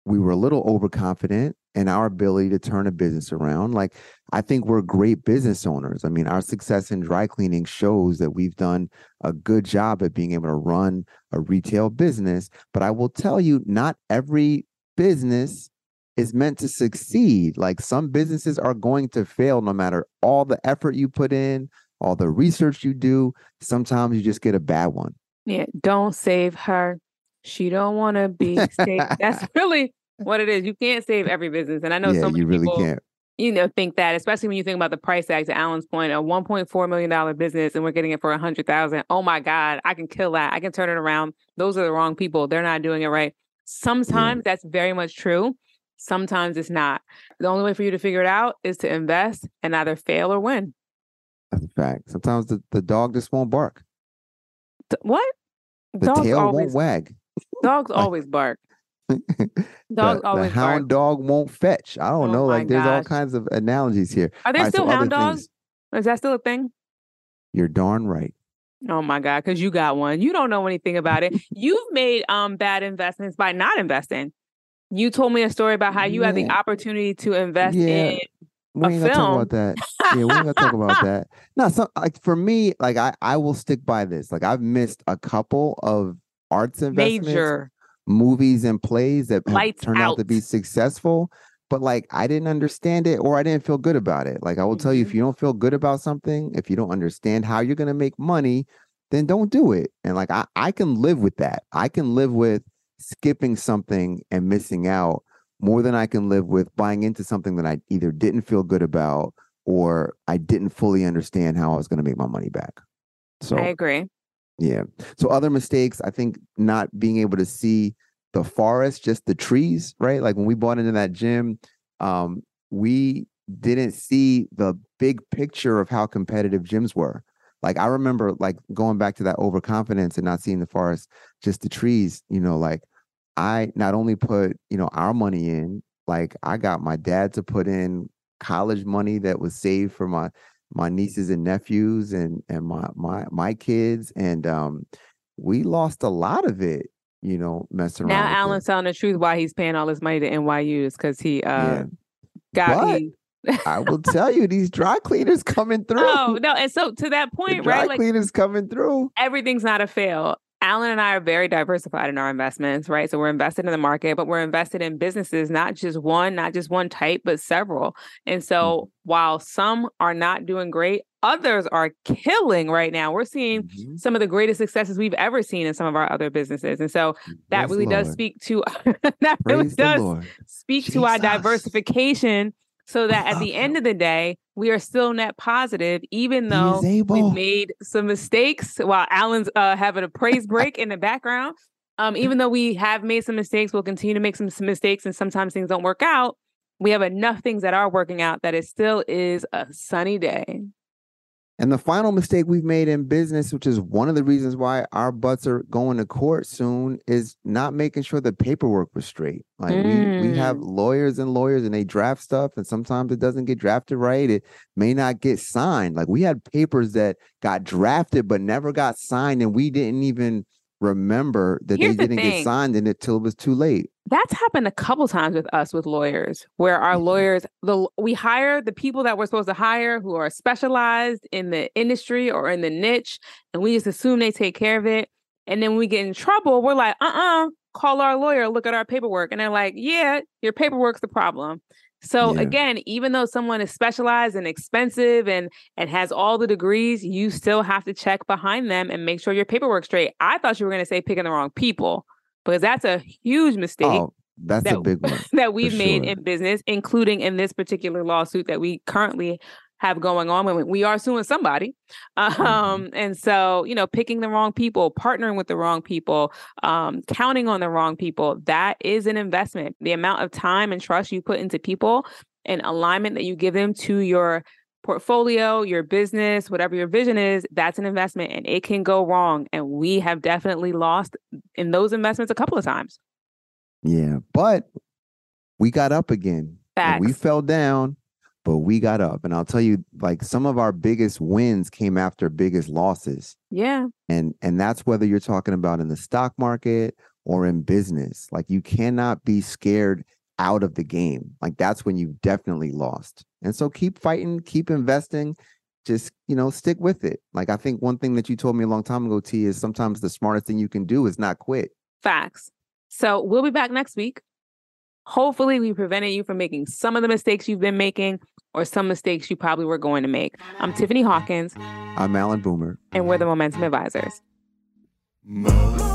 A: we were a little overconfident in our ability to turn a business around. Like, I think we're great business owners. I mean, our success in dry cleaning shows that we've done a good job at being able to run a retail business. But I will tell you, not every business is meant to succeed. Like, some businesses are going to fail no matter all the effort you put in, all the research you do. Sometimes you just get a bad one.
B: Yeah. Don't save her. She don't want to be saved. That's really what it is. You can't save every business. And I know
A: yeah,
B: so many
A: you really
B: people
A: can't.
B: you know, think that, especially when you think about the price tag to Alan's point, a $1.4 million business and we're getting it for a hundred thousand. Oh my God, I can kill that. I can turn it around. Those are the wrong people. They're not doing it right. Sometimes that's very much true. Sometimes it's not. The only way for you to figure it out is to invest and either fail or win.
A: That's a fact. Sometimes the, the dog just won't bark.
B: What?
A: The
B: dogs
A: tail
B: always
A: won't wag.
B: dogs always bark.
A: the,
B: Dogs
A: the hound
B: bark.
A: dog won't fetch. I don't
B: Oh
A: know. Like there's all kinds of analogies here.
B: Are there
A: All right, so
B: still hound dogs?
A: things-
B: Is that still a thing?
A: You're darn right.
B: Oh my God, because you got one. You don't know anything about it. You've made um bad investments by not investing. You told me a story about how you had the opportunity to invest
A: Yeah.
B: in
A: We
B: A
A: ain't gonna talk about that. Yeah, we ain't gonna talk about that. No, so like for me, like I I will stick by this. Like I've missed a couple of arts investments,
B: major.
A: Movies and plays that turned out to be successful. But like I didn't understand it or I didn't feel good about it. Like I will tell you, if
B: Mm-hmm.
A: you don't feel good about something, if you don't understand how you're gonna make money, then don't do it. And like I, I can live with that. I can live with skipping something and missing out more than I can live with buying into something that I either didn't feel good about or I didn't fully understand how I was gonna make my money back. So
B: I agree.
A: Yeah. So other mistakes, I think not being able to see the forest, just the trees, right? Like when we bought into that gym, um, we didn't see the big picture of how competitive gyms were. Like I remember like going back to that overconfidence and not seeing the forest, just the trees, you know, like I not only put, you know, our money in, like I got my dad to put in college money that was saved for my my nieces and nephews and and my my my kids and um we lost a lot of it you know messing
B: Now
A: around with
B: Alan's telling the truth why he's paying all his money to NYU is because he uh
A: Yeah.
B: got
A: But
B: he,
A: i will tell you these dry cleaners coming through
B: Oh no, and so to that
A: the
B: point,
A: dry
B: right? Like
A: cleaners coming through
B: everything's not a fail. Alan and I are very diversified in our investments, right? So we're invested in the market, but we're invested in businesses, not just one, not just one type, but several. And
A: Mm-hmm.
B: so while some are not doing great, others are killing right now. We're seeing
A: Mhm.
B: some of the greatest successes we've ever seen in some of our other businesses. And so that
A: Praise
B: really
A: the
B: does speak to that really
A: Praise the
B: does
A: Lord.
B: speak to our diversification so that at the end of the day, we are still net positive, even though
A: he is able
B: we've made some mistakes while Alan's uh, having a praise break in the background. Um, even though we have made some mistakes, we'll continue to make some, some mistakes, and sometimes things don't work out. We have enough things that are working out that it still is a sunny day.
A: And the final mistake we've made in business, which is one of the reasons why our butts are going to court soon, is not making sure the paperwork was straight. Like we we have
B: Mm.
A: lawyers and lawyers and they draft stuff and sometimes it doesn't get drafted right. It may not get signed. Like we had papers that got drafted but never got signed and we didn't even remember that
B: Here's
A: they didn't get signed in it till it was too late.
B: That's happened a couple times with us with lawyers, where our mm-hmm. lawyers the we hire the people that we're supposed to hire who are specialized in the industry or in the niche, and we just assume they take care of it. And then when we get in trouble, we're like, uh-uh, call our lawyer, look at our paperwork. And they're like, yeah, your paperwork's the problem. So
A: Yeah.
B: again, even though someone is specialized and expensive and and has all the degrees, you still have to check behind them and make sure your paperwork's straight. I thought you were gonna say picking the wrong people because that's a huge mistake
A: Oh, that's a big one.
B: that we've made
A: sure.
B: in business, including in this particular lawsuit that we currently have going on. When we are suing somebody,
A: Mm-hmm.
B: um, and so you know, picking the wrong people, partnering with the wrong people, um, counting on the wrong people, that is an investment. The amount of time and trust you put into people and alignment that you give them to your portfolio, your business, whatever your vision is, that's an investment and it can go wrong. And we have definitely lost in those investments a couple of times.
A: Yeah, but we got up again. And we fell down, but we got up. And I'll tell you, like some of our biggest wins came after biggest losses.
B: Yeah.
A: And and that's whether you're talking about in the stock market or in business. Like you cannot be scared out of the game. Like that's when you've definitely lost. And so keep fighting, keep investing. Just, you know, stick with it. Like I think one thing that you told me a long time ago, T, is sometimes the smartest thing you can do is not quit.
B: Facts. So we'll be back next week. Hopefully, we prevented you from making some of the mistakes you've been making or some mistakes you probably were going to make. I'm Tiffany Hawkins,
A: I'm Alan Boomer.
B: and we're the Momentum Advisors.
D: Momentum.